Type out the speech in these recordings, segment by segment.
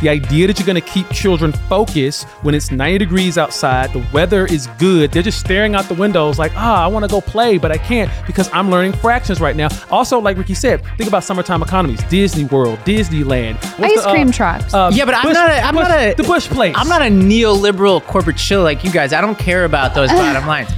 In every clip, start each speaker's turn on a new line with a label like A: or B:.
A: The idea that you're going to keep children focused when it's 90 degrees outside, the weather is good, they're just staring out the windows like, ah, I want to go play, but I can't because I'm learning fractions right now. Also, like Rikki said, think about summertime economies, Disney World, Disneyland, What's
B: Ice
A: the, uh,
B: cream trucks.
A: uh,
C: Yeah, but I'm
A: Bush-
C: not. A, I'm
A: Bush-
C: not a.
A: the Bush place.
C: I'm not a neoliberal corporate chill like you guys. I don't care about those bottom lines.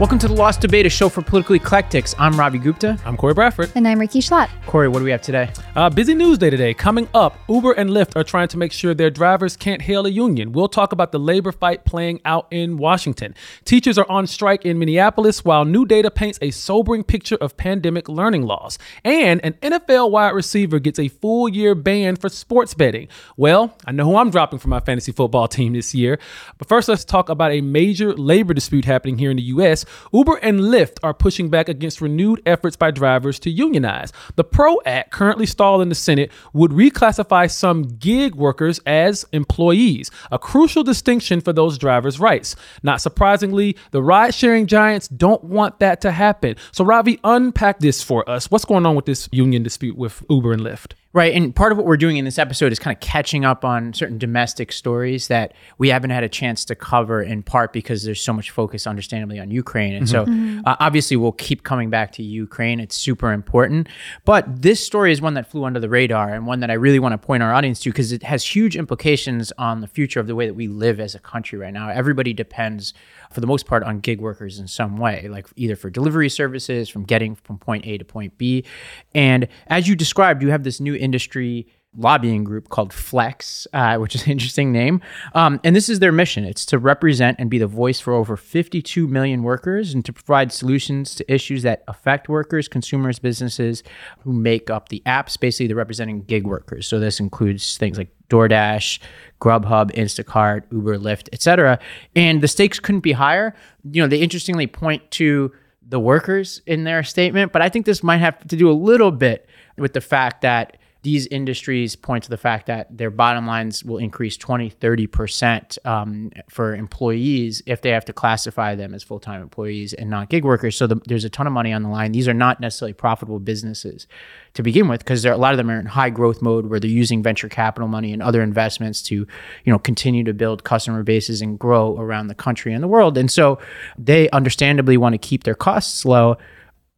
C: Welcome to the Lost Debate, a show for political eclectics. I'm Ravi Gupta.
A: I'm Cory Bradford.
B: and I'm Rikki Schlott.
C: Cory, what do we have today?
A: Uh, busy news day today. Coming up, Uber and Lyft are trying to make sure their drivers can't hail a union. We'll talk about the labor fight playing out in Washington. Teachers are on strike in Minneapolis while new data paints a sobering picture of pandemic learning loss. And an NFL wide receiver gets a full year ban for sports betting. Well, I know who I'm dropping for my fantasy football team this year. But first, let's talk about a major labor dispute happening here in the U.S. Uber and Lyft are pushing back against renewed efforts by drivers to unionize. The PRO Act, currently stalled in the Senate, would reclassify some gig workers as employees, a crucial distinction for those drivers' rights. Not surprisingly, the ride sharing giants don't want that to happen. So, Ravi, unpack this for us. What's going on with this union dispute with Uber and Lyft?
C: Right. And part of what we're doing in this episode is kind of catching up on certain domestic stories that we haven't had a chance to cover in part because there's so much focus, understandably, on Ukraine. And so uh, obviously we'll keep coming back to Ukraine. It's super important. But this story is one that flew under the radar and one that I really want to point our audience to because it has huge implications on the future of the way that we live as a country right now. Everybody depends, for the most part, on gig workers in some way, like either for delivery services, from getting from point A to point B. And as you described, you have this new industry lobbying group called Flex, uh, which is an interesting name. Um, and this is their mission it's to represent and be the voice for over 52 million workers and to provide solutions to issues that affect workers, consumers, businesses who make up the apps. Basically, they're representing gig workers. So this includes things like DoorDash, Grubhub, Instacart, Uber, Lyft, etc. And the stakes couldn't be higher. You know, they interestingly point to the workers in their statement, but I think this might have to do a little bit with the fact that these industries point to the fact that their bottom lines will increase 20, 30% um, for employees if they have to classify them as full time employees and not gig workers. So the, there's a ton of money on the line. These are not necessarily profitable businesses to begin with because a lot of them are in high growth mode where they're using venture capital money and other investments to you know continue to build customer bases and grow around the country and the world. And so they understandably want to keep their costs low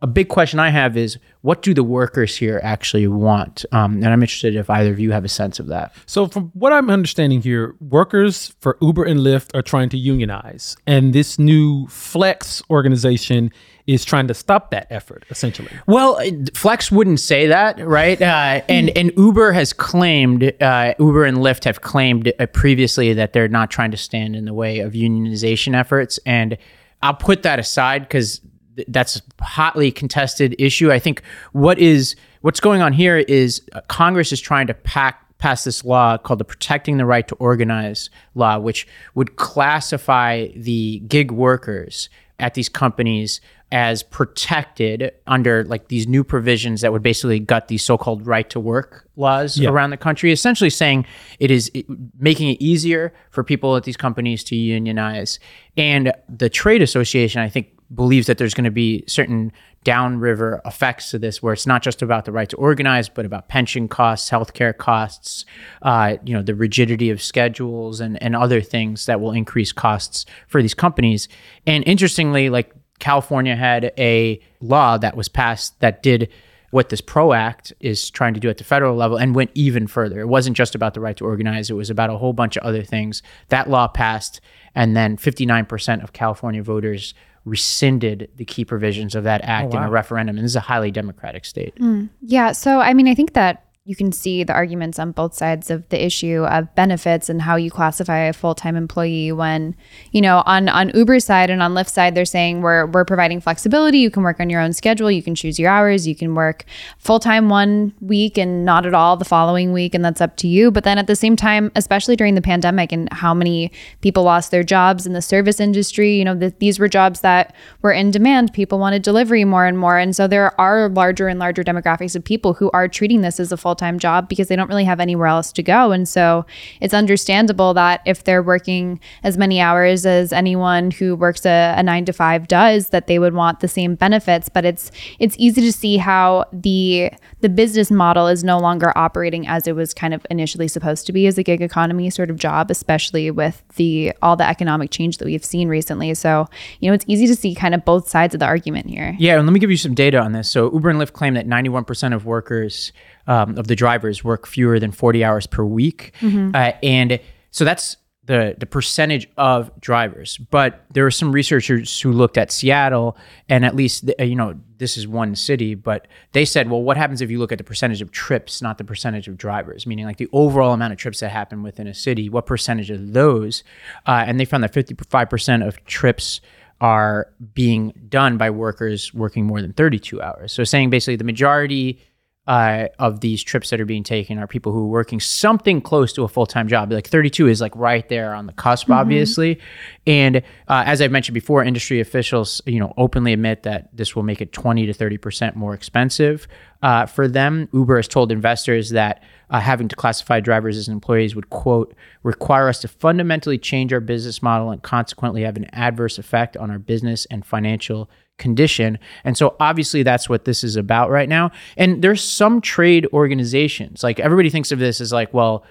C: a big question I have is what do the workers here actually want? Um, and I'm interested if either of you have a sense of that.
A: So, from what I'm understanding here, workers for Uber and Lyft are trying to unionize, and this new Flex organization is trying to stop that effort, essentially.
C: Well, Flex wouldn't say that, right? Uh, and and Uber has claimed, uh, Uber and Lyft have claimed uh, previously that they're not trying to stand in the way of unionization efforts. And I'll put that aside because that's a hotly contested issue. I think what is what's going on here is uh, Congress is trying to pack pass this law called the Protecting the Right to Organize law, which would classify the gig workers at these companies as protected under like these new provisions that would basically gut these so-called right to work laws
A: Yeah.
C: around the country essentially saying it is it- making it easier for people at these companies to unionize and the trade association i think believes that there's going to be certain downriver effects to this where it's not just about the right to organize but about pension costs healthcare costs uh, you know the rigidity of schedules and, and other things that will increase costs for these companies and interestingly like california had a law that was passed that did what this PRO Act is trying to do at the federal level and went even further. It wasn't just about the right to organize, it was about a whole bunch of other things. That law passed, and then 59% of California voters rescinded the key provisions of that act oh, in a referendum. And this is a highly democratic state. Mm.
B: Yeah. So, I mean, I think that you can see the arguments on both sides of the issue of benefits and how you classify a full-time employee when, you know, on on Uber's side and on Lyft's side, they're saying we're we're providing flexibility. You can work on your own schedule. You can choose your hours. You can work full-time one week and not at all the following week, and that's up to you. But then at the same time, especially during the pandemic and how many people lost their jobs in the service industry, you know, th- these were jobs that were in demand. People wanted delivery more and more, and so there are larger and larger demographics of people who are treating this as a full full-time job because they don't really have anywhere else to go. And so it's understandable that if they're working as many hours as anyone who works a, a 9 to 5 does that they would want the same benefits. But it's it's easy to see how the the business model is no longer operating as it was kind of initially supposed to be as a gig economy sort of job especially with the all the economic change that we've seen recently. So you know it's easy to see kind of both sides of the argument here.
C: Yeah, and let me give you some data on this. So Uber and Lyft claim that 91% of workers, um, of the drivers, work fewer than 40 hours per week, uh, and so that's the the percentage of drivers. But there are some researchers who looked at Seattle, and at least uh, you know this is one city, but they said, well, what happens if you look at the percentage of trips, not the percentage of drivers, meaning like the overall amount of trips that happen within a city, what percentage of those? Uh, and they found that 55% of trips are being done by workers working more than 32 hours. So saying basically the majority uh, of these trips that are being taken are people who are working something close to a full-time job. Like 32 is like right there on the cusp, obviously. And uh, as I've mentioned before, industry officials, you know, openly admit that this will make it 20 to 30 percent more expensive uh, for them. Uber has told investors that uh, having to classify drivers as employees would quote require us to fundamentally change our business model and consequently have an adverse effect on our business and financial condition. And so obviously that's what this is about right now. And there's some trade organizations, like everybody thinks of this as like, well,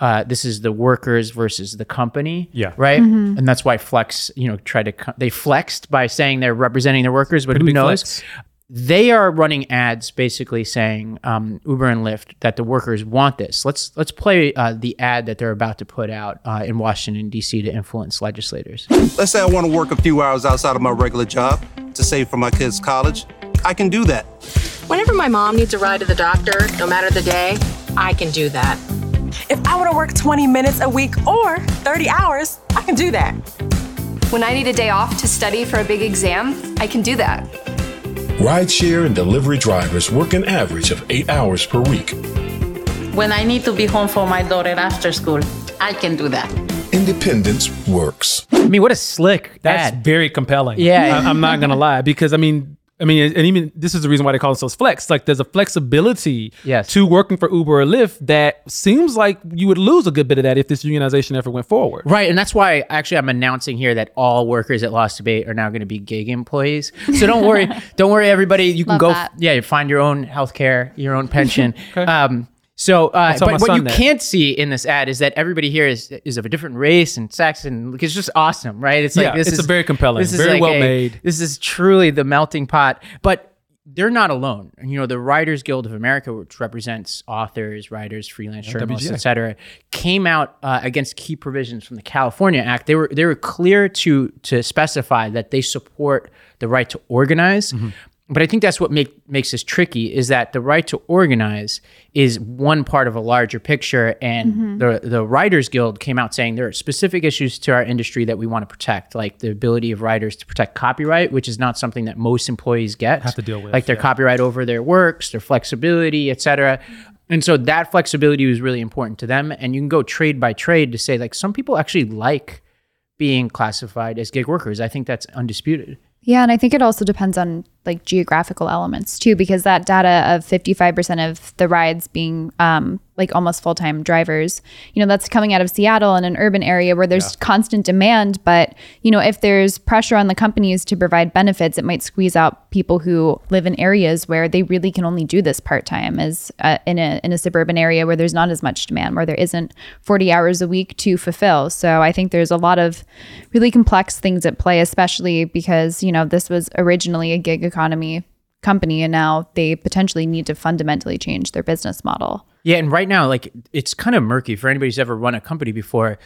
C: uh, this is the workers versus the company,
A: Yeah.
C: right? And that's why Flex, you know, tried to co- they flexed by saying they're representing their workers, but
A: Pretty
C: who knows?
A: flex.
C: They are running ads basically saying um, Uber and Lyft that the workers want this. Let's let's play uh, the ad that they're about to put out uh, in Washington D.C. to influence legislators.
D: Let's say I want to work a few hours outside of my regular job to save for my kids' college. I can do that.
E: Whenever my mom needs a ride to the doctor, no matter the day, I can do that.
F: If I want to work 20 minutes a week or 30 hours, I can do that.
G: When I need a day off to study for a big exam, I can do that.
H: Rideshare and delivery drivers work an average of eight hours per week.
I: When I need to be home for my daughter after school, I can do that.
H: Independence works.
C: I mean, what a slick
A: That's
C: ad.
A: very compelling.
C: Yeah.
A: I, am not gonna lie because I mean, I mean, and even this is the reason why they call themselves flex. Like, there's a flexibility
C: Yes.
A: to working for Uber or Lyft that seems like you would lose a good bit of that if this unionization ever went forward.
C: Right, and that's why actually I'm announcing here that all workers at Lost Debate are now going to be gig employees. So don't worry, don't worry, everybody. You can
B: Love
C: go,
B: that.
C: yeah, find your own health care, your own pension. um, so, uh, but what you
A: that.
C: can't see in this ad is that everybody here is is of a different race and sex, and it's just awesome, right? It's like
A: Yeah,
C: this
A: it's
C: is
A: a very compelling,
C: this is
A: very
C: like
A: well
C: a-
A: made.
C: This is truly the melting pot, but they're not alone. You know, the Writers Guild of America, which represents authors, writers, freelance journalists,
A: WGA.
C: et cetera, came out uh, against key provisions from the California Act. They were they were clear to to specify that they support the right to organize.
A: Mm-hmm.
C: But I think that's what make, makes this tricky is that the right to organize is one part of a larger picture, and mm-hmm. the the Writers Guild came out saying there are specific issues to our industry that we want to protect, like the ability of writers to protect copyright, which is not something that most employees get
A: Have to deal with,
C: like their
A: yeah.
C: copyright over their works, their flexibility, et cetera. And so that flexibility was really important to them. And you can go trade by trade to say, like, some people actually like being classified as gig workers. I think that's undisputed.
B: Yeah, and I think it also depends on like geographical elements too, because that data of 55% of the rides being um, like almost full time drivers, you know, that's coming out of Seattle in an urban area where there's constant demand. But, you know, if there's pressure on the companies to provide benefits, it might squeeze out people who live in areas where they really can only do this part time, as uh, in, a, in a suburban area where there's not as much demand, where there isn't 40 hours a week to fulfill. So I think there's a lot of really complex things at play, especially because, you know, this was originally a gig economy company and now they potentially need to fundamentally change their business model.
C: Yeah, and right now, like it's kind of murky for anybody who's ever run a company before.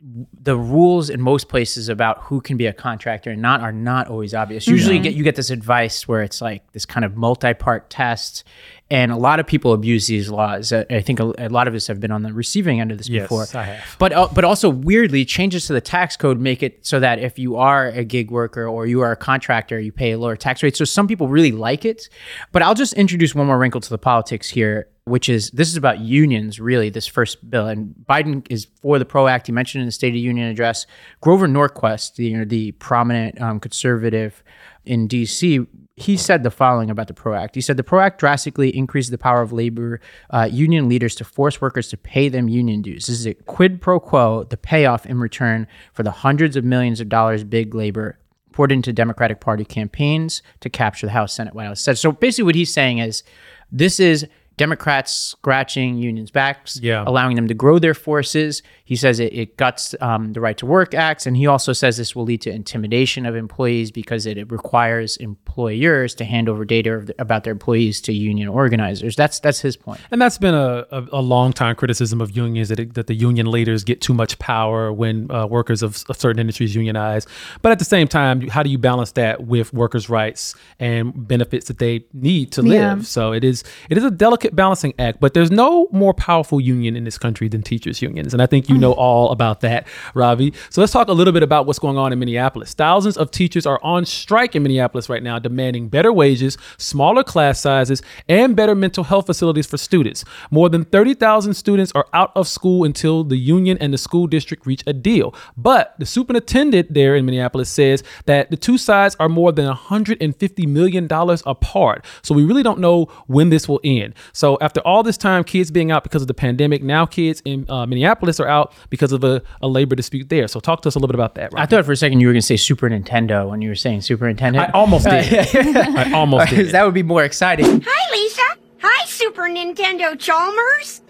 C: The rules in most places about who can be a contractor and not are not always obvious. Usually, you get you get this advice where it's like this kind of multi-part test, and a lot of people abuse these laws. I think a, a lot of us have been on the receiving end of this
A: Yes,
C: before.
A: I have.
C: But uh, but also weirdly, changes to the tax code make it so that if you are a gig worker or you are a contractor, you pay a lower tax rate. So some people really like it. But I'll just introduce one more wrinkle to the politics here, which is this is about unions. Really, this first bill, and Biden is for the PRO Act. He mentioned in the State of Union address. Grover Norquist, the you know, the prominent um, conservative in DC, he said the following about the PRO Act. He said the PRO Act drastically increases the power of labor uh, union leaders to force workers to pay them union dues. This is a quid pro quo, the payoff in return for the hundreds of millions of dollars big labor poured into Democratic Party campaigns to capture the House, Senate, White House. So basically, what he's saying is this is Democrats scratching unions' backs,
A: Yeah.
C: allowing them to grow their forces. He says it, it guts um, the Right to Work Acts, and he also says this will lead to intimidation of employees because it, it requires employers to hand over data of the- about their employees to union organizers. That's that's his point.
A: And that's been a, a, a long time criticism of unions that, it, that the union leaders get too much power when uh, workers of, of certain industries unionize. But at the same time, how do you balance that with workers' rights and benefits that they need to
B: Yeah.
A: live? So it is it is a delicate balancing act. But there's no more powerful union in this country than teachers' unions, and I think you know all about that, Ravi. So let's talk a little bit about what's going on in Minneapolis. Thousands of teachers are on strike in Minneapolis right now, demanding better wages, smaller class sizes, and better mental health facilities for students. More than 30,000 students are out of school until the union and the school district reach a deal. But the superintendent there in Minneapolis says that the two sides are more than $150 million apart. So we really don't know when this will end. So after all this time, kids being out because of the pandemic, now kids in uh, Minneapolis are out because of a, a labor dispute there. So talk to us a little bit about that.
C: I thought for a second you were going to say Super Nintendo when you were saying superintendent.
A: I almost did. I almost did.
C: that would be more exciting.
J: Hi, Lisa. Hi, Super Nintendo Chalmers.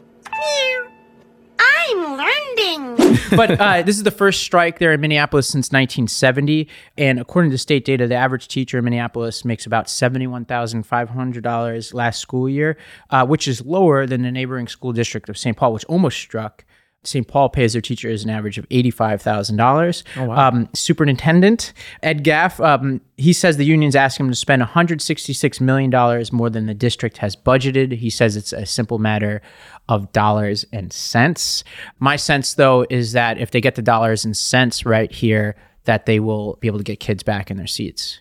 J: I'm learning.
C: but uh, this is the first strike there in Minneapolis since 1970. And according to state data, the average teacher in Minneapolis makes about $71,500 last school year, uh, which is lower than the neighboring school district of St. Paul, which almost struck. St. Paul pays their teachers an average of $85,000.
A: Oh, wow.
C: Um, superintendent Ed Graff, um, he says the union's asking him to spend $166 million more than the district has budgeted. He says it's a simple matter of dollars and cents. My sense, though, is that if they get the dollars and cents right here, that they will be able to get kids back in their seats.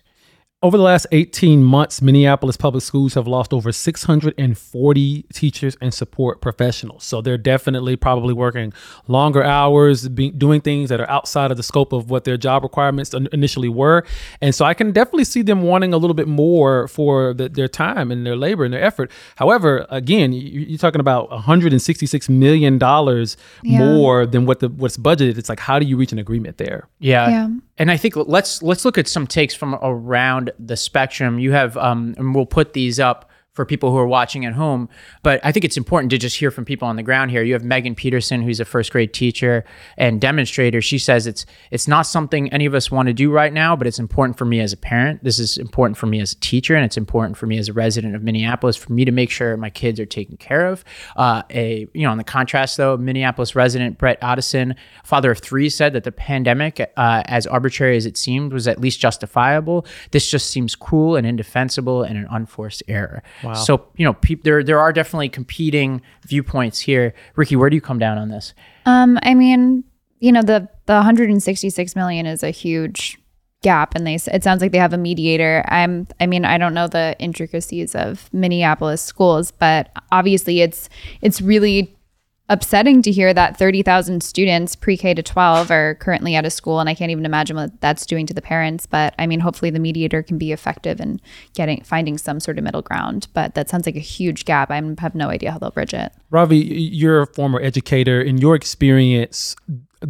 A: Over the last 18 months, Minneapolis public schools have lost over 640 teachers and support professionals. So they're definitely probably working longer hours, be, doing things that are outside of the scope of what their job requirements initially were. And so I can definitely see them wanting a little bit more for the, their time and their labor and their effort. However, again, you, you're talking about 166 million dollars
B: Yeah.
A: more than what the what's budgeted. It's like how do you reach an agreement there?
C: Yeah.
B: Yeah.
C: And I think let's let's look at some takes from around the spectrum. You have um and we'll put these up for people who are watching at home, but I think it's important to just hear from people on the ground here. You have Megan Peterson who's a first grade teacher and demonstrator. She says it's it's not something any of us want to do right now, but it's important for me as a parent. This is important for me as a teacher and it's important for me as a resident of Minneapolis for me to make sure my kids are taken care of. Uh, a you know, on the contrast though, Minneapolis resident Brett Otteson, father of three, said that the pandemic, uh, as arbitrary as it seemed, was at least justifiable. This just seems cruel and indefensible and an unforced error. So you know, peop there there are definitely competing viewpoints here. Rikki, where do you come down on this?
B: Um, I mean, you know, the the 166 million is a huge gap, and they s- it sounds like they have a mediator. I'm, I mean, I don't know the intricacies of Minneapolis schools, but obviously, it's it's really upsetting to hear that 30,000 students pre-K to 12 are currently out of school and I can't even imagine what that's doing to the parents. But I mean hopefully the mediator can be effective in getting finding some sort of middle ground. But that sounds like a huge gap. I have no idea how they'll bridge it.
A: Ravi, you're a former educator. In your experience,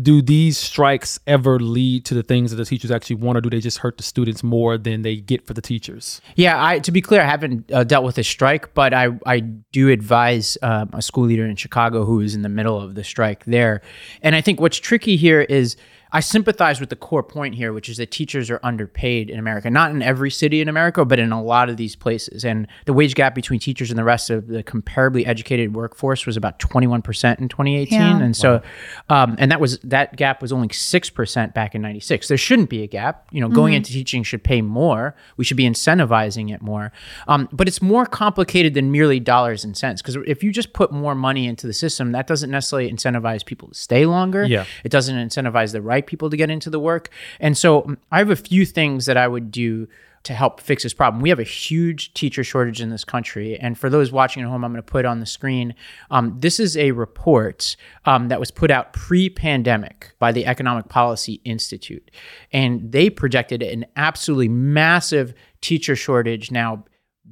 A: do these strikes ever lead to the things that the teachers actually want, or do they just hurt the students more than they get for the teachers?
C: Yeah, I to be clear, I haven't uh, dealt with a strike, but I I do advise um, a school leader in Chicago who is in the middle of the strike there, and I think what's tricky here is. I sympathize with the core point here, which is that teachers are underpaid in America. Not in every city in America, but in a lot of these places. And the wage gap between teachers and the rest of the comparably educated workforce was about 21% in 2018.
B: Yeah.
C: And so, um, and that was that gap was only 6% back in 96. There shouldn't be a gap. You know, going into teaching should pay more. We should be incentivizing it more. Um, but it's more complicated than merely dollars and cents. Because if you just put more money into the system, that doesn't necessarily incentivize people to stay longer.
A: Yeah.
C: It doesn't incentivize the right people to get into the work. And so um, I have a few things that I would do to help fix this problem. We have a huge teacher shortage in this country. And for those watching at home, I'm going to put on the screen. Um, this is a report um, that was put out pre pandemic by the Economic Policy Institute. And they projected an absolutely massive teacher shortage. Now,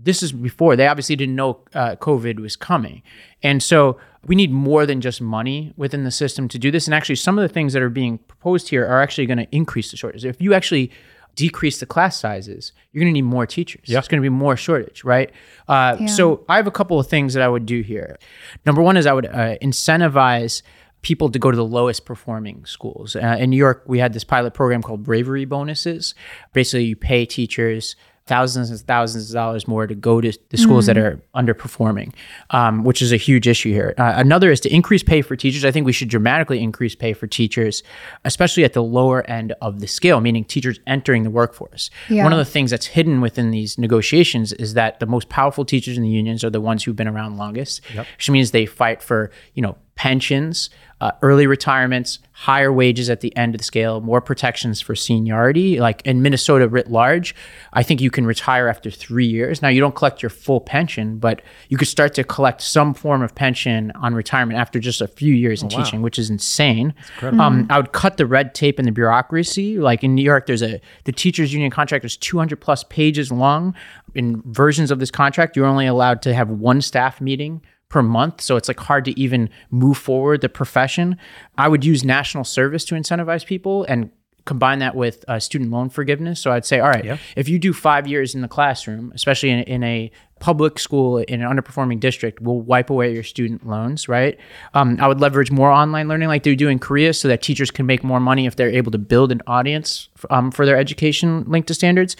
C: this is before they obviously didn't know uh, COVID was coming. And so we need more than just money within the system to do this. And actually, some of the things that are being proposed here are actually going to increase the shortage. If you actually decrease the class sizes, you're going to need more teachers. Yeah. It's going to be more shortage, right? Uh, yeah. So I have a couple of things that I would do here. Number one is I would uh, incentivize people to go to the lowest performing schools. Uh, in New York, we had this pilot program called Bravery Bonuses. Basically, you pay teachers thousands and thousands of dollars more to go to the schools mm. that are underperforming, um, which is a huge issue here. Uh, another is to increase pay for teachers. I think we should dramatically increase pay for teachers, especially at the lower end of the scale, meaning teachers entering the workforce. Yeah. One of the things that's hidden within these negotiations is that the most powerful teachers in the unions are the ones who've been around longest, yep. which means they fight for you know pensions, uh, early retirements, higher wages at the end of the scale, more protections for seniority. Like in Minnesota writ large, I think you can retire after three years. Now, you don't collect your full pension, but you could start to collect some form of pension on retirement after just a few years in oh, teaching, which is insane. Um, I would cut the red tape and the bureaucracy. Like in New York, there's a the teachers union contract is 200 plus pages long. In versions of this contract, you're only allowed to have one staff meeting per month. So it's like hard to even move forward the profession. I would use national service to incentivize people and combine that with uh, student loan forgiveness. So I'd say, all right, yeah. if you do five years in the classroom, especially in, in a public school in an underperforming district will wipe away your student loans, right? Um, I would leverage more online learning like they do in Korea so that teachers can make more money if they're able to build an audience um, for their education linked to standards.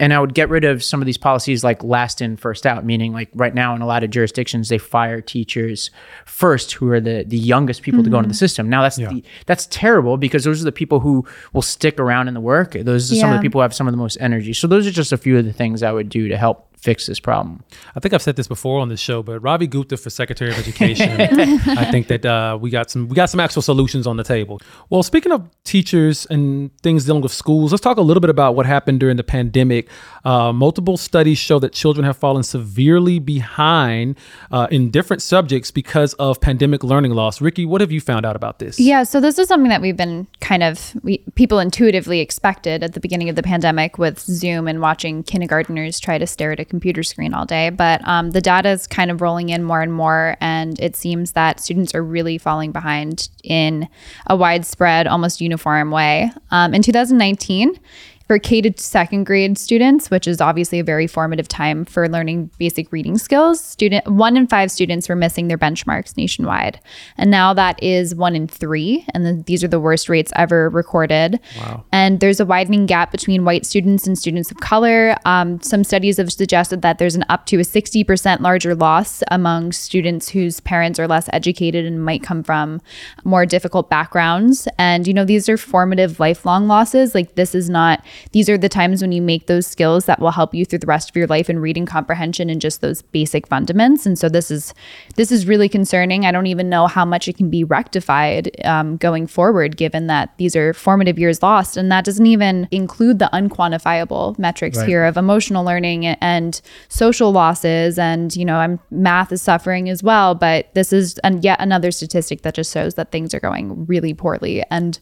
C: And I would get rid of some of these policies like last in, first out, meaning like right now in a lot of jurisdictions, they fire teachers first who are the, the youngest people mm-hmm. to go into the mm-hmm. system. Now that's yeah. the, that's terrible because those are the people who will stick around in the work. Those are yeah. some of the people who have some of the most energy. So those are just a few of the things I would do to help fix this problem.
A: I think I've said this before on this show, but Ravi Gupta for Secretary of Education, I think that uh, we got some we got some actual solutions on the table. Well, speaking of teachers and things dealing with schools, let's talk a little bit about what happened during the pandemic. Uh, multiple studies show that children have fallen severely behind uh, in different subjects because of pandemic learning loss. Rikki, what have you found out about this?
B: Yeah, so this is something that we've been kind of we, people intuitively expected at the beginning of the pandemic with Zoom and watching kindergarteners try to stare at a computer screen all day. But um, the data is kind of rolling in more and more, and it seems that students are really falling behind in a widespread, almost uniform way. Um, in 2019, for K to second grade students, which is obviously a very formative time for learning basic reading skills, student one in five students were missing their benchmarks nationwide, and now that is one in three, and the, these are the worst rates ever recorded. Wow. And there's a widening gap between white students and students of color. Um, some studies have suggested that there's an up to a 60% larger loss among students whose parents are less educated and might come from more difficult backgrounds. And you know, these are formative, lifelong losses. Like this is not these are the times when you make those skills that will help you through the rest of your life in reading comprehension and just those basic fundaments. And so this is this is really concerning. I don't even know how much it can be rectified um, going forward, given that these are formative years lost, and that doesn't even include the unquantifiable metrics right. here of emotional learning and social losses. And you know, I'm math is suffering as well, but this is and yet another statistic that just shows that things are going really poorly and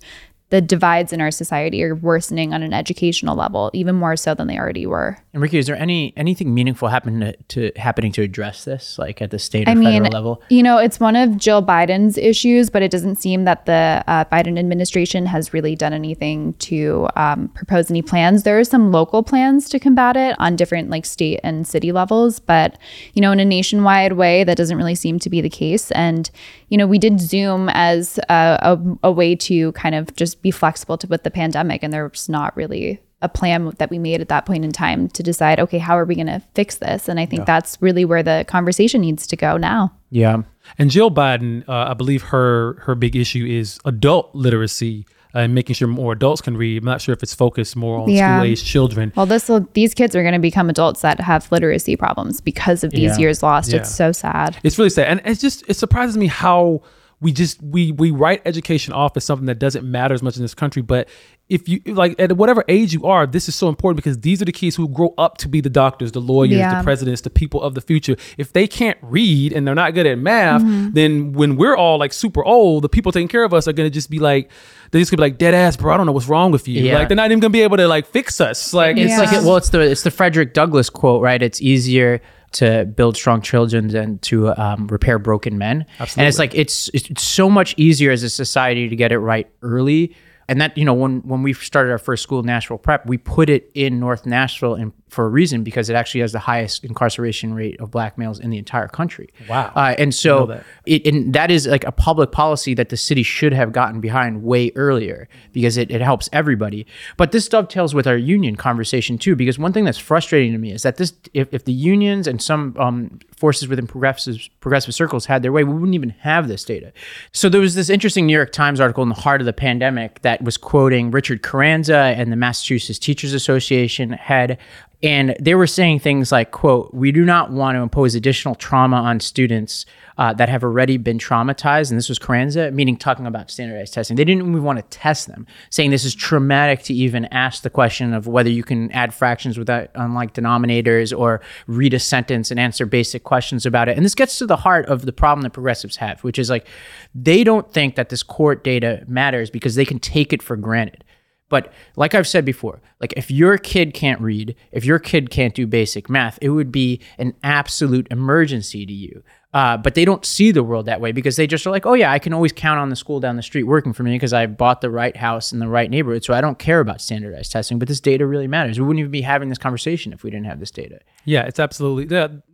B: the divides in our society are worsening on an educational level, even more so than they already were.
C: And Rikki, is there any anything meaningful happening to, to happening to address this, like at the state or I mean, federal level?
B: You know, it's one of Jill Biden's issues, but it doesn't seem that the uh, Biden administration has really done anything to um, propose any plans. There are some local plans to combat it on different like state and city levels, but you know, in a nationwide way, that doesn't really seem to be the case. And you know, we did Zoom as a, a, a way to kind of just be flexible to with the pandemic, and there's not really a plan that we made at that point in time to decide, okay, how are we going to fix this? And I think yeah. that's really where the conversation needs to go now.
C: Yeah.
A: And Jill Biden, uh, I believe her her big issue is adult literacy and making sure more adults can read. I'm not sure if it's focused more on yeah. school age children.
B: Well, this will, these kids are going to become adults that have literacy problems because of these yeah. years lost. Yeah. It's so sad.
A: It's really sad, and it's just it surprises me how we just we we write education off as something that doesn't matter as much in this country but if you like at whatever age you are this is so important because these are the kids who grow up to be the doctors the lawyers
B: Yeah.
A: the presidents the people of the future if they can't read and they're not good at math
B: Mhm.
A: then when we're all like super old the people taking care of us are going to just be like they're just gonna be like dead ass bro i don't know what's wrong with you
C: Yeah.
A: like they're not even gonna be able to like fix us like
C: it's like well it's the it's the frederick douglass quote right it's easier to build strong children than to um, repair broken men. And it's like it's it's so much easier as a society to get it right early. And that you know when when we started our first school nashville prep we put it in north nashville and for a reason because it actually has the highest incarceration rate of black males in the entire country
A: Wow.
C: uh, and so
A: that.
C: it, and that is like a public policy that the city should have gotten behind way earlier because it, it helps everybody. But this dovetails with our union conversation too, because one thing that's frustrating to me is that this, if, if the unions and some um, forces within progressive progressive circles had their way, we wouldn't even have this data. So there was this interesting New York Times article in the heart of the pandemic that was quoting Richard Carranza and the Massachusetts Teachers Association head and they were saying things like quote we do not want to impose additional trauma on students uh, that have already been traumatized. And this was Carranza meaning talking about standardized testing. They didn't even want to test them saying this is traumatic to even ask the question of whether you can add fractions without unlike denominators or read a sentence and answer basic questions about it. And this gets to the heart of the problem that progressives have which is like they don't think that this court data matters because they can take it for granted but like I've said before, like if your kid can't read, if your kid can't do basic math, it would be an absolute emergency to you. Uh, but they don't see the world that way because they just are like, oh yeah, I can always count on the school down the street working for me because I bought the right house in the right neighborhood, so I don't care about standardized testing. But this data really matters. We wouldn't even be having this conversation if we didn't have this data.
A: Yeah, it's absolutely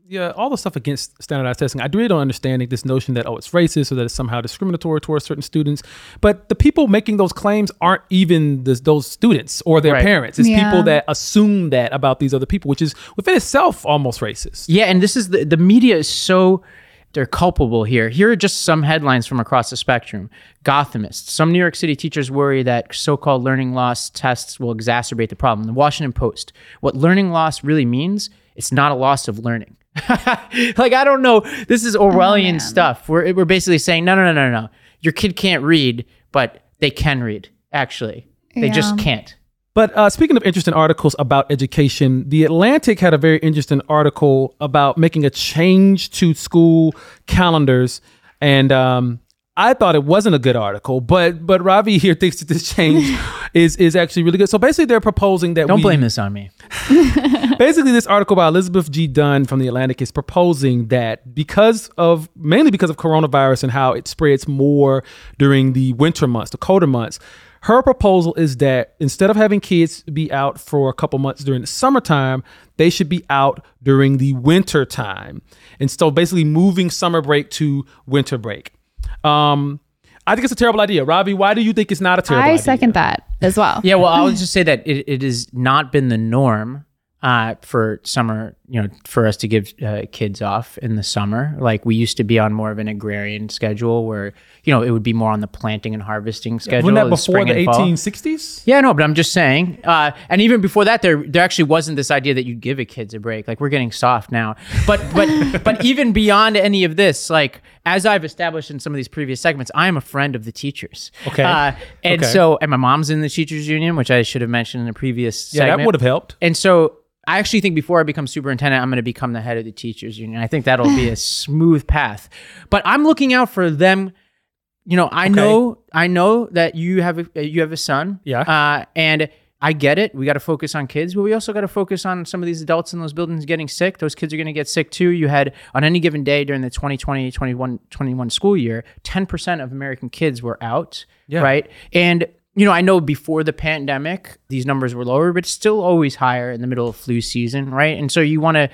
A: yeah. All the stuff against standardized testing, I really don't understand like, this notion that oh, it's racist or that it's somehow discriminatory towards certain students. But the people making those claims aren't even this, those students or their
C: Right.
A: parents. It's
C: Yeah.
A: people that assume that about these other people, which is within itself almost racist.
C: Yeah, and this is the the media is so they're culpable here. Here are just some headlines from across the spectrum. Gothamist. Some New York City teachers worry that so-called learning loss tests will exacerbate the problem. The Washington Post. What learning loss really means, it's not a loss of learning. like I don't know, this is Orwellian stuff. We're we're basically saying no no no no no. Your kid can't read, but they can read actually. They just can't.
A: But uh, speaking of interesting articles about education, The Atlantic had a very interesting article about making a change to school calendars, and um, I thought it wasn't a good article. But but Ravi here thinks that this change is is actually really good. So basically, they're proposing that
C: Don't
A: we-
C: blame this on me.
A: Basically, this article by Elizabeth G. Dunn from The Atlantic is proposing that because of mainly because of coronavirus and how it spreads more during the winter months, the colder months, her proposal is that instead of having kids be out for a couple months during the summertime, they should be out during the winter time. And so basically moving summer break to winter break. Um, I think it's a terrible idea. Ravi, why do you think it's not a terrible
B: I
A: idea?
B: second that as well.
C: Yeah, well, I would just say that it, it has not been the norm uh, for summer, you know, for us to give uh, kids off in the summer. Like we used to be on more of an agrarian schedule where, you know, it would be more on the planting and harvesting schedule.
A: Wasn't that before the
C: and fall.
A: 1860s?
C: Yeah, no, but I'm just saying. Uh, and even before that, there there actually wasn't this idea that you'd give a kids a break. Like we're getting soft now, but but but even beyond any of this, like as I've established in some of these previous segments, I am a friend of the teachers.
A: Okay.
C: Uh, and
A: Okay.
C: so, and my mom's in the teachers union, which I should have mentioned in a previous.
A: Yeah, that would have helped.
C: And so. I actually think before I become superintendent, I'm going to become the head of the teachers union. I think that'll be a smooth path. But I'm looking out for them. You know, I know, I know that you have a, you have a son.
A: Yeah.
C: Uh, and I get it. We got to focus on kids, but we also got to focus on some of these adults in those buildings getting sick. Those kids are going to get sick too. You had on any given day during the 2020, 21, 21 school year, 10% of American kids were out.
A: Yeah.
C: Right. And you know, I know before the pandemic, these numbers were lower, but still always higher in the middle of flu season, right? And so you want to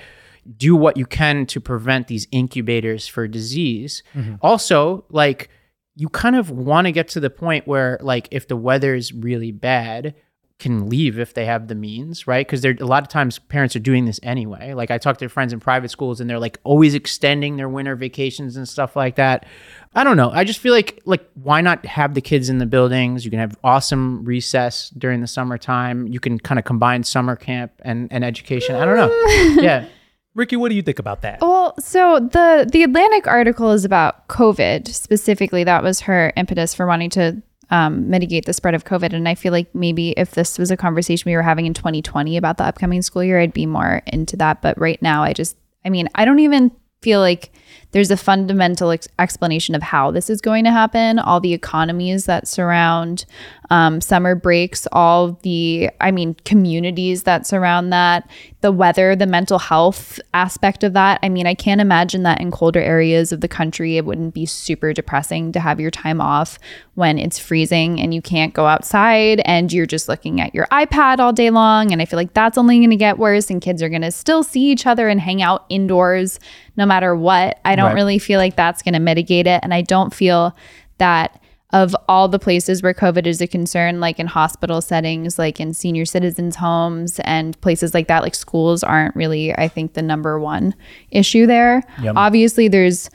C: do what you can to prevent these incubators for disease.
A: Mhm.
C: Also, like you kind of want to get to the point where like if the weather is really bad, can leave if they have the means, right? Because there a lot of times parents are doing this anyway. Like I talk to friends in private schools and they're like always extending their winter vacations and stuff like that. I don't know. I just feel like like why not have the kids in the buildings? You can have awesome recess during the summertime. You can kind of combine summer camp and, and education. I don't know. Yeah.
A: Rikki, what do you think about that?
B: Well, Well, so the the Atlantic article is about COVID specifically. That was her impetus for wanting to um, mitigate the spread of COVID. And I feel like maybe if this was a conversation we were having in 2020 about the upcoming school year, I'd be more into that. But right now, I just, I mean, I don't even feel like there's a fundamental ex- explanation of how this is going to happen. All the economies that surround um, summer breaks, all the, I mean, communities that surround that, the weather, the mental health aspect of that. I mean, I can't imagine that in colder areas of the country, it wouldn't be super depressing to have your time off when it's freezing and you can't go outside and you're just looking at your iPad all day long. And I feel like that's only going to get worse, and kids are going to still see each other and hang out indoors no matter what. I don't
C: Right.
B: really feel like that's going to mitigate it. And I don't feel that of all the places where COVID is a concern, like in hospital settings, like in senior citizens' homes and places like that, like schools aren't really, I think, the number one issue there.
C: Yep.
B: Obviously, there's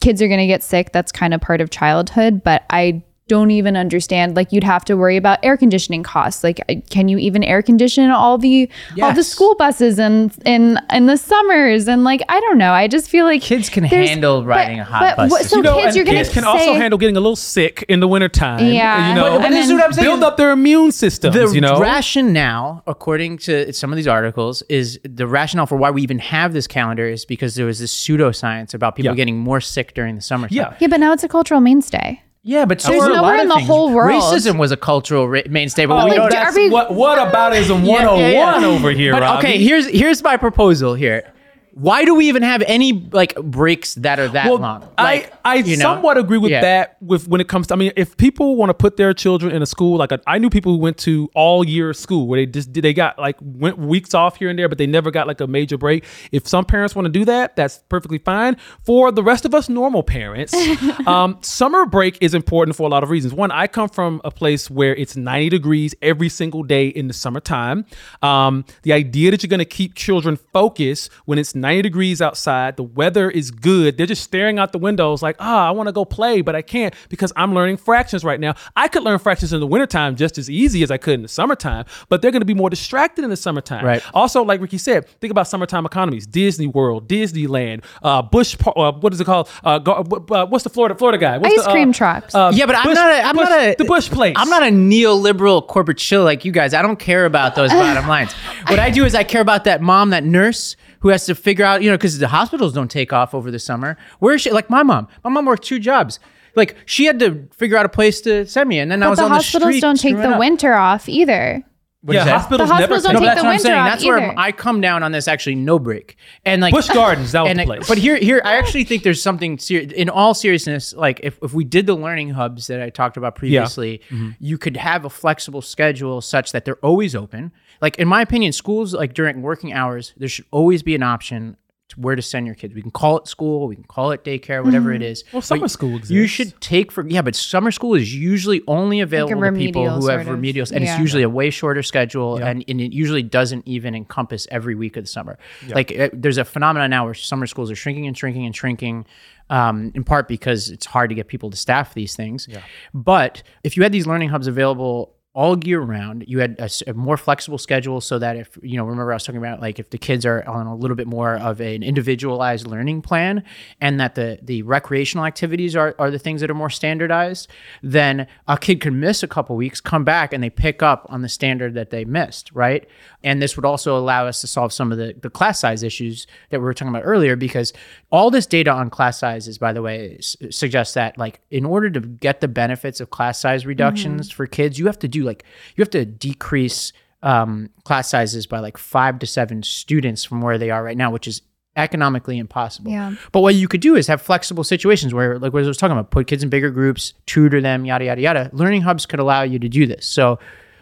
B: kids are going to get sick. That's kind of part of childhood, but I don't even understand like you'd have to worry about air conditioning costs like can you even air condition all the all the school buses and in in the summers and like i don't know i just feel like
C: Kids can handle riding a hot bus.
B: what- so
A: You know,
B: kids
A: and
B: you're gonna
A: kids can
B: say,
A: also handle getting a little sick in the wintertime.
B: Yeah.
A: You know,
B: But- but this is what
C: I'm saying.
A: build up their immune systems,
C: the
A: you know?
C: rationale, according to some of these articles, is the rationale for why we even have this calendar is because there was this pseudoscience about people
A: Yeah.
C: getting more sick during the summer.
A: Yeah.
B: yeah but now it's a cultural mainstay
C: yeah, but so
B: There's
C: are
B: nowhere in the
C: things.
B: whole world.
C: Racism was a cultural ra- mainstay, but
A: Oh,
C: we
B: like,
C: don't.
B: do-
A: that's
B: are we-
A: what, what aboutism 101
C: Yeah, yeah, yeah.
A: Oh over here,
C: But
A: Robbie.
C: okay, here's here's my proposal here. Why do we even have any like breaks that are that
A: well,
C: long? Like,
A: I, I
C: you know?
A: somewhat agree with
C: Yeah.
A: that. With when it comes to, I mean, if people want to put their children in a school, like a, I knew people who went to all year school where they just did, they got like went weeks off here and there, but they never got like a major break. If some parents want to do that, that's perfectly fine. For the rest of us normal parents, um, summer break is important for a lot of reasons. One, I come from a place where it's 90 degrees every single day in the summertime. Um, the idea that you're going to keep children focused when it's 90 degrees outside, the weather is good. They're just staring out the windows like, ah, I want to go play, but I can't because I'm learning fractions right now. I could learn fractions in the wintertime just as easy as I could in the summertime, but they're going to be more distracted in the summertime.
C: Right.
A: Also, like Rikki said, think about summertime economies: Disney World, Disneyland, uh, Bush. Par- uh, what is it called? Uh, go- uh, what's the Florida Florida guy? What's
B: Ice
A: the, uh,
B: cream trucks.
A: uh,
C: yeah, but I'm
A: Bush-
C: not. A, I'm
A: Bush-
C: not a
A: the Bush place.
C: I'm not a neoliberal corporate chill like you guys. I don't care about those bottom lines. What I do is I care about that mom, that nurse who has to figure out, you know, because the hospitals don't take off over the summer. Where is she? Like my mom. My mom worked two jobs. Like she had to figure out a place to send me, and then I was
B: the
C: on the street.
B: The hospitals don't take the
C: up.
B: winter off either
C: What
A: yeah, hospitals,
B: The hospitals
A: take
B: don't
C: No,
B: take
C: but
B: the
C: that's what I'm
B: winter
C: saying.
B: off
C: That's where. I come down on this. Actually, no break and like
A: Busch Gardens, that was the
C: I-
A: place.
C: But here, here, I actually think there's something serious. In all seriousness, like if, if we did the learning hubs that I talked about previously,
A: Mm-hmm.
C: you could have a flexible schedule such that they're always open. Like in my opinion, schools like during working hours, there should always be an option to where to send your kids. We can call it school, we can call it daycare, whatever it is.
A: Mm-hmm. Well,
C: But
A: summer school
C: You should take for yeah, but summer school is usually only available to people who have
B: of.
C: remedials, and
B: Yeah.
C: it's usually a way shorter schedule, and, and it usually doesn't even encompass every week of the summer. Like uh, there's a phenomenon now where summer schools are shrinking and shrinking and shrinking. Um, in part because it's hard to get people to staff these things. But if you had these learning hubs available all year round, you had a more flexible schedule so that if, you know, remember I was talking about like if the kids are on a little bit more of an individualized learning plan and that the, the recreational activities are, are the things that are more standardized, then a kid could miss a couple weeks, come back and they pick up on the standard that they missed, right? And this would also allow us to solve some of the, the class size issues that we were talking about earlier because all this data on class sizes, by the way, s- suggests that like in order to get the benefits of class size reductions mm-hmm. for kids, you have to do like you have to decrease um, class sizes by like five to seven students from where they are right now, which is economically impossible.
B: Yeah.
C: But what you could do is have flexible situations where, like what I was talking about, put kids in bigger groups, tutor them, yada yada yada. Learning hubs could allow you to do this. So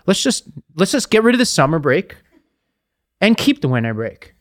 C: let's just let's just get rid of the summer break and keep the winter break.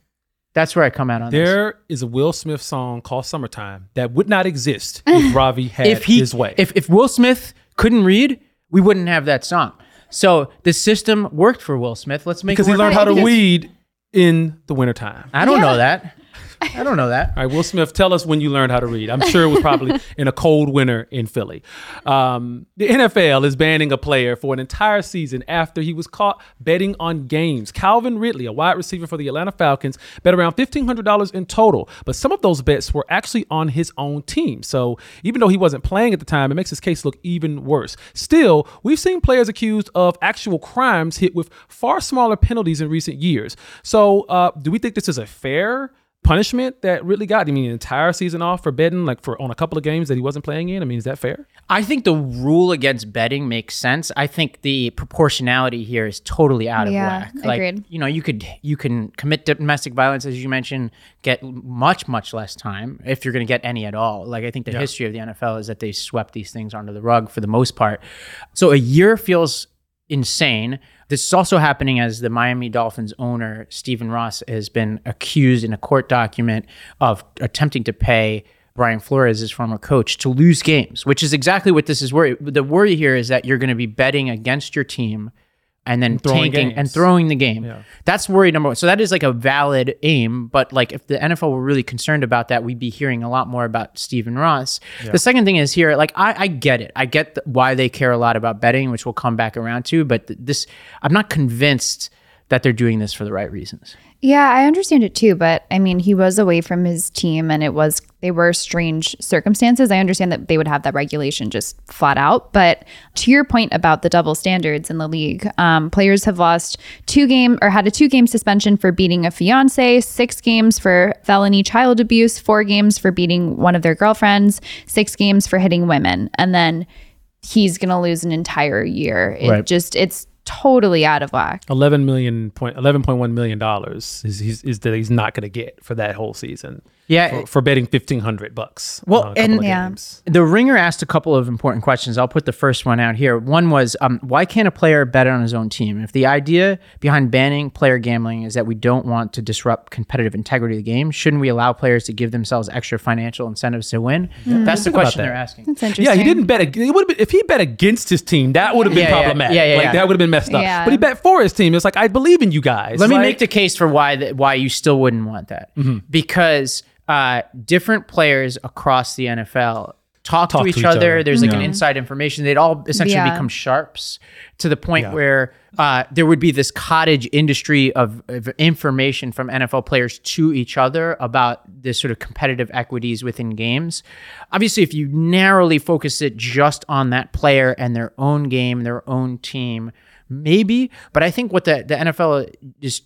C: That's where I come out on this.
A: There is a Will Smith song called "Summertime" that would not exist if Ravi had
C: if he
A: his way.
C: if if Will Smith couldn't read, we wouldn't have that song. So the system worked for Will Smith. Let's make
A: because
C: it
A: he
C: work
A: learned
C: for
A: how to
C: kids.
A: weed in the wintertime.
C: I don't
B: Yeah.
C: know that. I don't know that.
A: All right, Will Smith, tell us when you learned how to read. I'm sure it was probably in a cold winter in Philly. Um, the NFL is banning a player for an entire season after he was caught betting on games. Calvin Ridley, a wide receiver for the Atlanta Falcons, bet around $1,500 in total, but some of those bets were actually on his own team. So even though he wasn't playing at the time, it makes his case look even worse. Still, we've seen players accused of actual crimes hit with far smaller penalties in recent years. So uh, do we think this is a fair punishment that Ridley got? I mean, an entire season off for betting, like for on a couple of games that he wasn't playing in. I mean, is that fair?
C: I think the rule against betting makes sense. I think the proportionality here is totally out of whack. Like,
B: agreed.
C: you know, you could you can commit domestic violence as you mentioned, get much much less time if you're going to get any at all. Like I think the
A: Yeah.
C: history of the NFL is that they swept these things under the rug for the most part. So a year feels insane. This is also happening as the Miami Dolphins owner, Stephen Ross, has been accused in a court document of attempting to pay Brian Flores, his former coach, to lose games, which is exactly what this is. The worry here is that you're going to be betting against your team and then
A: throwing
C: tanking and throwing the game. That's worry number one. So that is like a valid aim, but like if the NFL were really concerned about that, we'd be hearing a lot more about Stephen Ross. The second thing is here, like I, I get it. I get th- why they care a lot about betting, which we'll come back around to, but th- this, I'm not convinced that they're doing this for the right reasons.
B: Yeah, I understand it too, but I mean, he was away from his team and it was they were strange circumstances. I understand that they would have that regulation just flat out, but to your point about the double standards in the league, um, players have lost two game or had a two game suspension for beating a fiance, six games for felony child abuse, four games for beating one of their girlfriends, six games for hitting women, and then he's gonna lose an entire year. It
A: Right.
B: just it's totally out of whack.
A: 11 million point 11.1 million dollars is, is, is that he's not going to get for that whole season.
C: Yeah.
A: For, for betting 1500 bucks.
C: Well,
A: on a
C: and
A: of
B: Yeah.
A: games.
C: The Ringer asked a couple of important questions. I'll put the first one out here. One was, um, why can't a player bet on his own team? If the idea behind banning player gambling is that we don't want to disrupt competitive integrity of the game, shouldn't we allow players to give themselves extra financial incentives to win? That's the question
A: that.
C: they're asking.
B: That's interesting.
A: Yeah, he didn't bet. ag- It would if he bet against his team. That would have been
C: Yeah, yeah,
A: problematic.
C: yeah, yeah,
A: like
C: yeah.
A: that would have been messed up.
B: Yeah.
A: But he bet for his team. It's like I believe in you guys.
C: Let me make the case for why that why you still wouldn't want that.
A: Mm-hmm.
C: Because uh, different players across the NFL talk,
A: Talk
C: to, each
A: to each
C: other.
A: other.
C: There's like an inside information. They'd all essentially
B: Yeah.
C: become sharps to the point
A: Yeah.
C: where uh, there would be this cottage industry of, of information from NFL players to each other about this sort of competitive equities within games. Obviously, if you narrowly focus it just on that player and their own game, their own team, maybe. But I think what the, the NFL is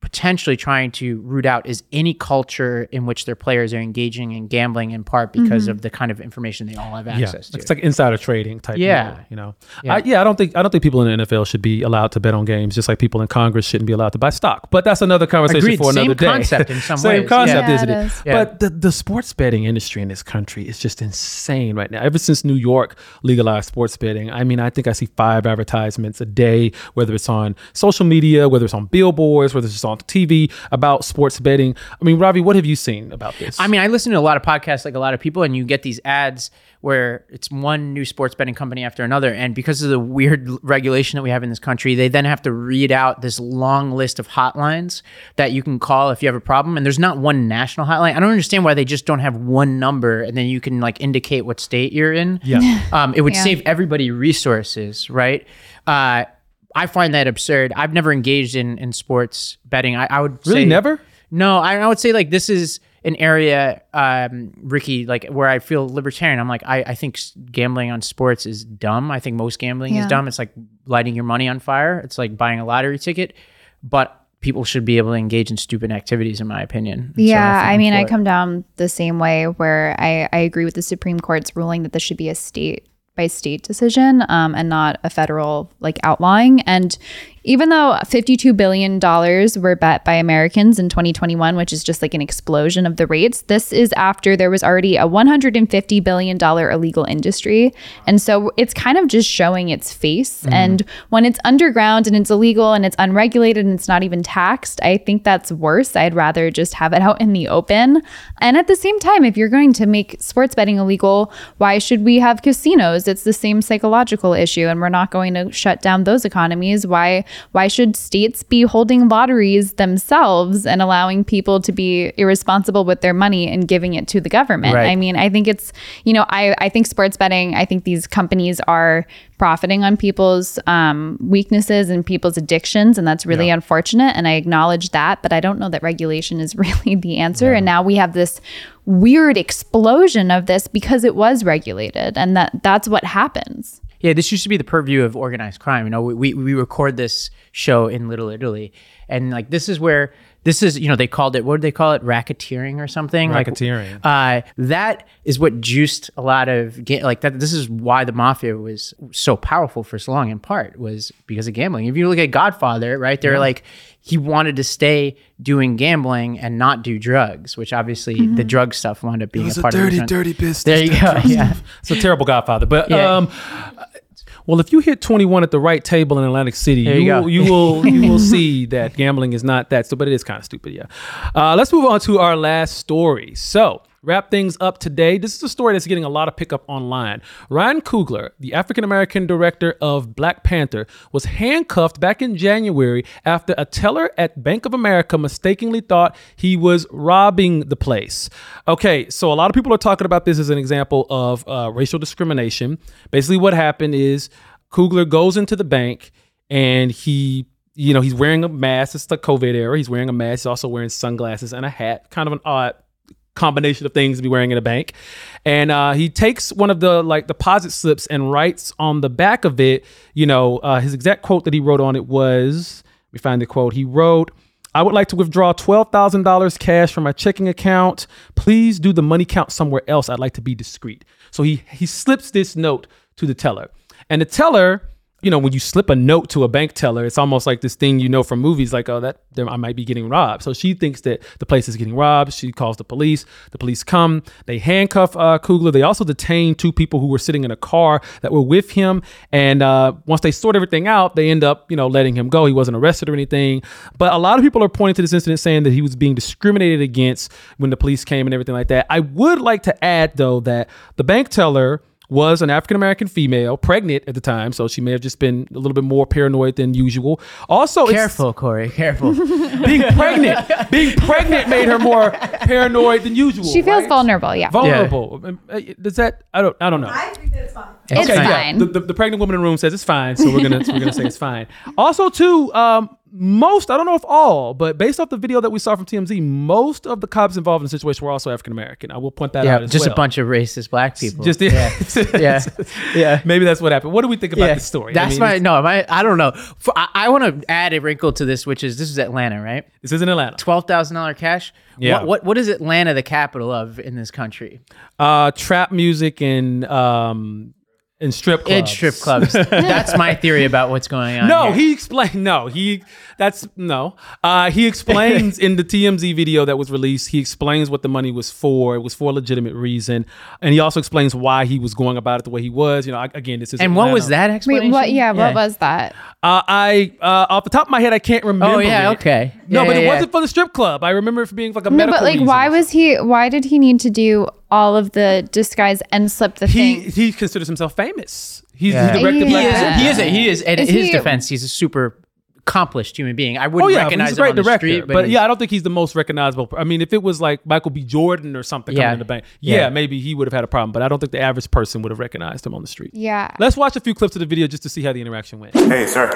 C: potentially trying to root out is any culture in which their players are engaging in gambling in part because mm-hmm. of the kind of information they all have
A: yeah,
C: access to.
A: it's like insider trading type.
C: Yeah.
A: deal, you know.
C: Yeah.
A: I, yeah, I don't think I don't think people in the NFL should be allowed to bet on games, just like people in Congress shouldn't be allowed to buy stock. But that's another conversation
C: Agreed.
A: for
C: Same
A: another day.
C: concept in some
A: Same
C: ways.
A: concept,
B: Yeah,
A: isn't
B: it
A: it?
B: is.
C: Yeah.
A: But the the sports betting industry in this country is just insane right now. Ever since New York legalized sports betting, I mean, I think I see five advertisements a day, whether it's on social media, whether it's on billboards, whether it's on TV about sports betting. I mean, Ravi, what have you seen about this?
C: I mean, I listen to a lot of podcasts like a lot of people, and you get these ads where it's one new sports betting company after another. And because of the weird regulation that we have in this country, they then have to read out this long list of hotlines that you can call if you have a problem. And there's not one national hotline. I don't understand why they just don't have one number and then you can like indicate what state you're in.
A: Yeah.
C: Um, it would
B: Yeah.
C: save everybody resources, right? Uh, I find that absurd. I've never engaged in in sports betting. I, I would
A: Really
C: say,
A: never?
C: No, I, I would say like this is an area, um, Rikki, like where I feel libertarian. I'm like, I, I think gambling on sports is dumb. I think most gambling is dumb. It's like lighting your money on fire. It's like buying a lottery ticket, but people should be able to engage in stupid activities, in my opinion. And
B: Yeah,
C: think
B: I
C: I'm
B: mean, I come down the same way where I, I agree with the Supreme Court's ruling that this should be a state by state decision um, and not a federal like outlawing. And even though $52 billion were bet by Americans in 2021, which is just like an explosion of the rates, this is after there was already a $150 billion illegal industry. And so it's kind of just showing its face. Mm-hmm. And when it's underground and it's illegal and it's unregulated and it's not even taxed, I think that's worse. I'd rather just have it out in the open. And at the same time, if you're going to make sports betting illegal, why should we have casinos? It's the same psychological issue, and we're not going to shut down those economies. Why why should states be holding lotteries themselves and allowing people to be irresponsible with their money and giving it to the government?
C: Right.
B: I mean, I think it's, you know, I, I think sports betting, I think these companies are profiting on people's um, weaknesses and people's addictions. And that's really unfortunate. And I acknowledge that. But I don't know that regulation is really the answer. And now we have this weird explosion of this because it was regulated. And that that's what happens.
C: Yeah, this used to be the purview of organized crime. You know, we, we, record this show in Little Italy, and like this is where this is. You know, they called it what did they call it? Racketeering or something? Like,
A: Racketeering.
C: uh, that is what juiced a lot of ga- like that. This is why the mafia was so powerful for so long. In part was because of gambling. If you look at Godfather, right? They're like he wanted to stay doing gambling and not do drugs, which obviously the drug stuff wound up being a part of the dirty
A: business.
C: There you go. Yeah.
A: It's a terrible Godfather, but
C: Yeah.
A: um, well, if you hit 21 at the right table in Atlantic City, you,
C: you
A: will, you will you will see that gambling is not that stupid. But it is kind of stupid, yeah. Uh, let's move on to our last story. So. Wrap things up today. This is a story that's getting a lot of pickup online. Ryan Coogler, the African American director of Black Panther, was handcuffed back in January after a teller at Bank of America mistakenly thought he was robbing the place. Okay, so a lot of people are talking about this as an example of uh, racial discrimination. Basically, what happened is Coogler goes into the bank and he, you know, he's wearing a mask. It's the COVID era. He's wearing a mask. He's also wearing sunglasses and a hat. Kind of an odd combination of things to be wearing in a bank. And uh, he takes one of the like deposit slips and writes on the back of it, you know, uh, his exact quote that he wrote on it was, let me find the quote. He wrote, I would like to withdraw $12,000 cash from my checking account. Please do the money count somewhere else. I'd like to be discreet. So he he slips this note to the teller. And the teller, you know, when you slip a note to a bank teller, it's almost like this thing you know from movies, like, oh, that I might be getting robbed. So she thinks that the place is getting robbed. She calls the police. The police come. They handcuff uh, Coogler. They also detain two people who were sitting in a car that were with him. And uh, once they sort everything out, they end up, you know, letting him go. He wasn't arrested or anything. But a lot of people are pointing to this incident saying that he was being discriminated against when the police came and everything like that. I would like to add, though, that the bank teller was an African American female, pregnant at the time, so she may have just been a little bit more paranoid than usual. Also, it's-
C: Careful, Cory. Careful.
A: being pregnant, being pregnant made her more paranoid than usual.
B: She feels
A: right?
B: vulnerable. Yeah.
A: vulnerable. Um, uh, Does that? I don't. I don't know.
B: I think that It's
A: Okay, yeah. The, the, the pregnant woman in the room says it's fine, so we're gonna we're gonna say it's fine. Also, too, um, most I don't know if all, but based off the video that we saw from TMZ, most of the cops involved in the situation were also African American. I will point that
C: yeah,
A: out.
C: Just
A: well.
C: a bunch of racist black people.
A: Just
C: yeah, yeah, yeah.
A: Maybe that's what happened. What do we think about
C: yeah.
A: this story? I
C: That's
A: mean,
C: my no. My I don't know. For, I, I want to add a wrinkle to this, which is this is Atlanta, right?
A: This is in Atlanta.
C: Twelve thousand dollar cash.
A: Yeah.
C: What, what what is Atlanta the capital of in this country?
A: Uh, trap music and um and strip clubs.
C: In strip clubs. That's my theory about what's going on.
A: No,
C: here.
A: he explained. No, he. That's no. Uh, he explains in the TMZ video that was released. He explains what the money was for. It was for a legitimate reason, and he also explains why he was going about it the way he was. You know, I- again, this is.
C: And what was that explanation?
B: Wait, what? Yeah, what was that?
A: Uh, I uh, off the top of my head, I can't remember.
C: Oh yeah,
A: it.
C: okay.
A: No,
C: Yeah,
A: but
C: yeah,
A: it
C: yeah.
A: wasn't for the strip club. I remember it being like a
B: No,
A: medical
B: but like,
A: reason.
B: why was he? Why did he need to do all of the disguise and slip the
A: he?
B: thing?
A: He considers himself famous. He's
C: Yeah.
A: he directed
B: He
A: Black
B: is.
C: He is. A, he is. And
B: Is
C: in his
B: he-
C: defense, he's a super accomplished human being. I wouldn't
A: Oh yeah,
C: recognize
A: he's a
C: him
A: great
C: on the
A: director.
C: street,
A: but
C: he's-
A: yeah, I don't think he's the most recognizable. I mean, if it was like Michael B. Jordan or something
C: Yeah.
A: coming in the bank, yeah,
C: Yeah.
A: maybe he would have had a problem. But I don't think the average person would have recognized him on the street.
B: yeah.
A: Let's watch a few clips of the video just to see how the interaction went.
K: Hey, sir.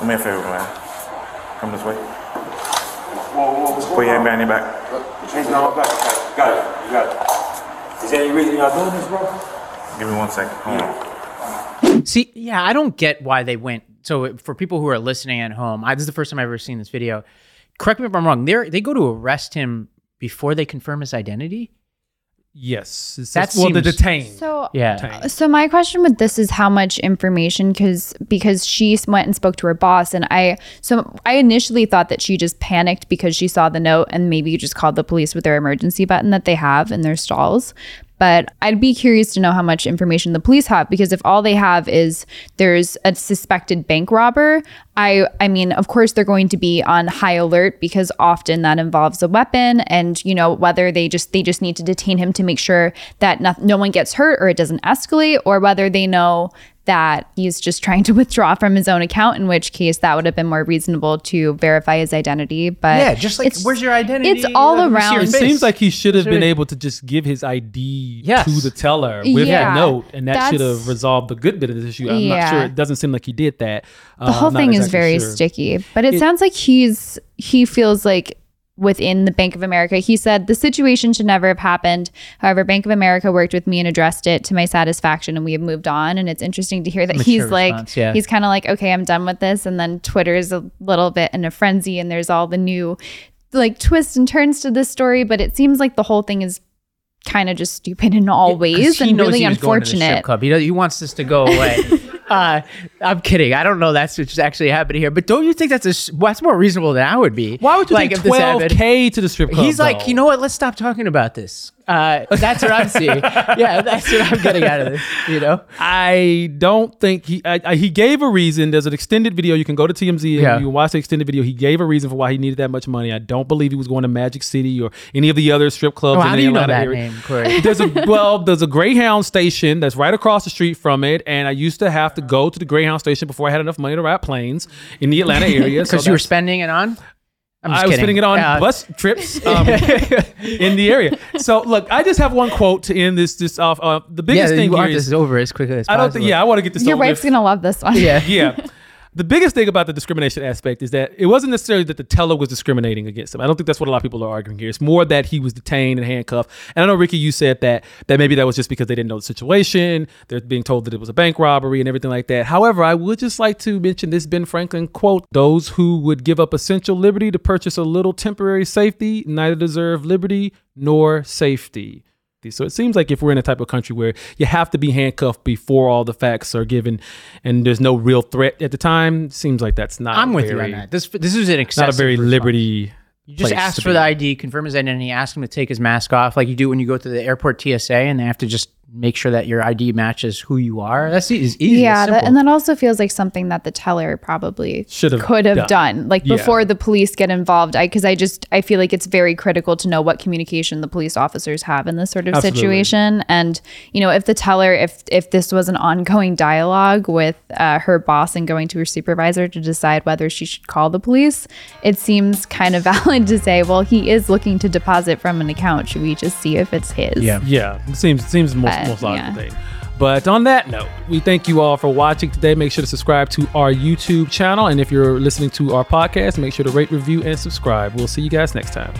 K: Do me a favor, man. Come this way. Put your hand behind your back.
L: Change my back. Got it. You got it. Is there any reason y'all doing this, bro?
K: Give me one second. Hold on.
C: See, yeah, I don't get why they went. So for people who are listening at home, I, this is the first time I've ever seen this video. Correct me if I'm wrong. They they go to arrest him before they confirm his identity.
A: Yes, it's
C: That
A: well, the
C: seems-
A: detain.
B: So
C: Yeah.
A: Detain.
B: So my question with this is how much information because because she went and spoke to her boss and I so I initially thought that she just panicked because she saw the note and maybe just called the police with their emergency button that they have in their stalls. But I'd be curious to know how much information the police have because if all they have is there's a suspected bank robber, I I mean, of course they're going to be on high alert because often that involves a weapon and you know whether they just they just need to detain him to make sure that no, no one gets hurt or it doesn't escalate or whether they know that he's just trying to withdraw from his own account, in which case that would have been more reasonable to verify his identity. But
C: Yeah, just like
B: it's-
C: where's your identity?
B: It's all
C: Let me
B: around.
A: It seems like he should have been able to just give his ID
C: Yes.
A: to the teller with
B: Yeah,
A: a note, and that should have resolved the good bit of this issue. I'm not sure. It doesn't seem like he did that. Uh,
B: the whole thing is very sticky but it,
A: It-
B: sounds like he's he feels like within the bank of america he said the situation should never have happened however bank of america worked with me and addressed it to my satisfaction and we have moved on and it's interesting to hear that
C: Mature
B: he's like
C: yeah.
B: he's kind of like okay i'm done with this and then Twitter is a little bit in a frenzy and there's all the new like twists and turns to this story but it seems like the whole thing is kind of just stupid in all
C: 'Cause
B: ways and really
C: he was going to the strip
B: unfortunate.
C: He, he wants this to go away. uh, I'm kidding. I don't know that's what's actually happening here. But don't you think that's a that's more reasonable than I would be?
A: Why would you
C: like this happened?
A: 12k to the strip club?
C: He's like, you know what? Let's stop talking about this. Uh, that's what I'm seeing. yeah, that's what I'm getting out of this. You know,
A: I don't think he I, I, he gave a reason. There's an extended video. You can go to TMZ and
C: Yeah.
A: you can watch the extended video. He gave a reason for why he needed that much money. I don't believe he was going to Magic City or any of the other strip clubs in
C: how
A: the
C: do you know
A: Atlanta
C: that
A: area.
C: name, Cory?
A: There's a well, there's a Greyhound station that's right across the street from it, and I used to have to go to the Greyhound station before I had enough money to ride planes in the Atlanta area. so
C: Because you were spending it on. I'm just
A: I was
C: kidding.
A: spending it on
C: Uh,
A: bus trips um, in the area. So look, I just have one quote to end this. This off. Uh, the biggest
C: yeah,
A: thing
C: you want this
A: is
C: over as quickly as
A: I don't
C: possible.
A: think. Yeah, I want to get this.
B: your
A: over with
B: wife's gonna love this one
C: Yeah.
A: yeah. The biggest thing about the discrimination aspect is that it wasn't necessarily that the teller was discriminating against him. I don't think that's what a lot of people are arguing here. It's more that he was detained and handcuffed. And I know Rikki, you said that that maybe that was just because they didn't know the situation. They're being told that it was a bank robbery and everything like that. However, I would just like to mention this Ben Franklin quote: "Those who would give up essential liberty to purchase a little temporary safety neither deserve liberty nor safety." So it seems like if we're in a type of country where you have to be handcuffed before all the facts are given, and there's no real threat at the time, seems like that's not.
C: I'm with you on that. This this is an excessive
A: Not a very
C: response.
A: liberty.
C: You just ask for
A: be.
C: the ID, confirm his identity, ask him to take his mask off, like you do when you go to the airport TSA, and they have to just make sure that your ID matches who you are. That's e- is easy.
B: Yeah, that, and that also feels like something that the teller probably
A: Should have
B: could have
A: done.
B: done, like
A: Yeah.
B: before the police get involved. I because I just I feel like it's very critical to know what communication the police officers have in this sort of
A: Absolutely.
B: situation. And you know, if the teller, if if this was an ongoing dialogue with uh, her boss and going to her supervisor to decide whether she should call the police, it seems kind of valid to say, well, he is looking to deposit from an account. Should we just see if it's his?
C: Yeah.
A: Yeah, it seems it seems most
B: Uh,
A: most logical
B: yeah.
A: thing. But on that note, we thank you all for watching today. Make sure to subscribe to our YouTube channel, and if you're listening to our podcast, make sure to rate, review, and subscribe. We'll see you guys next time.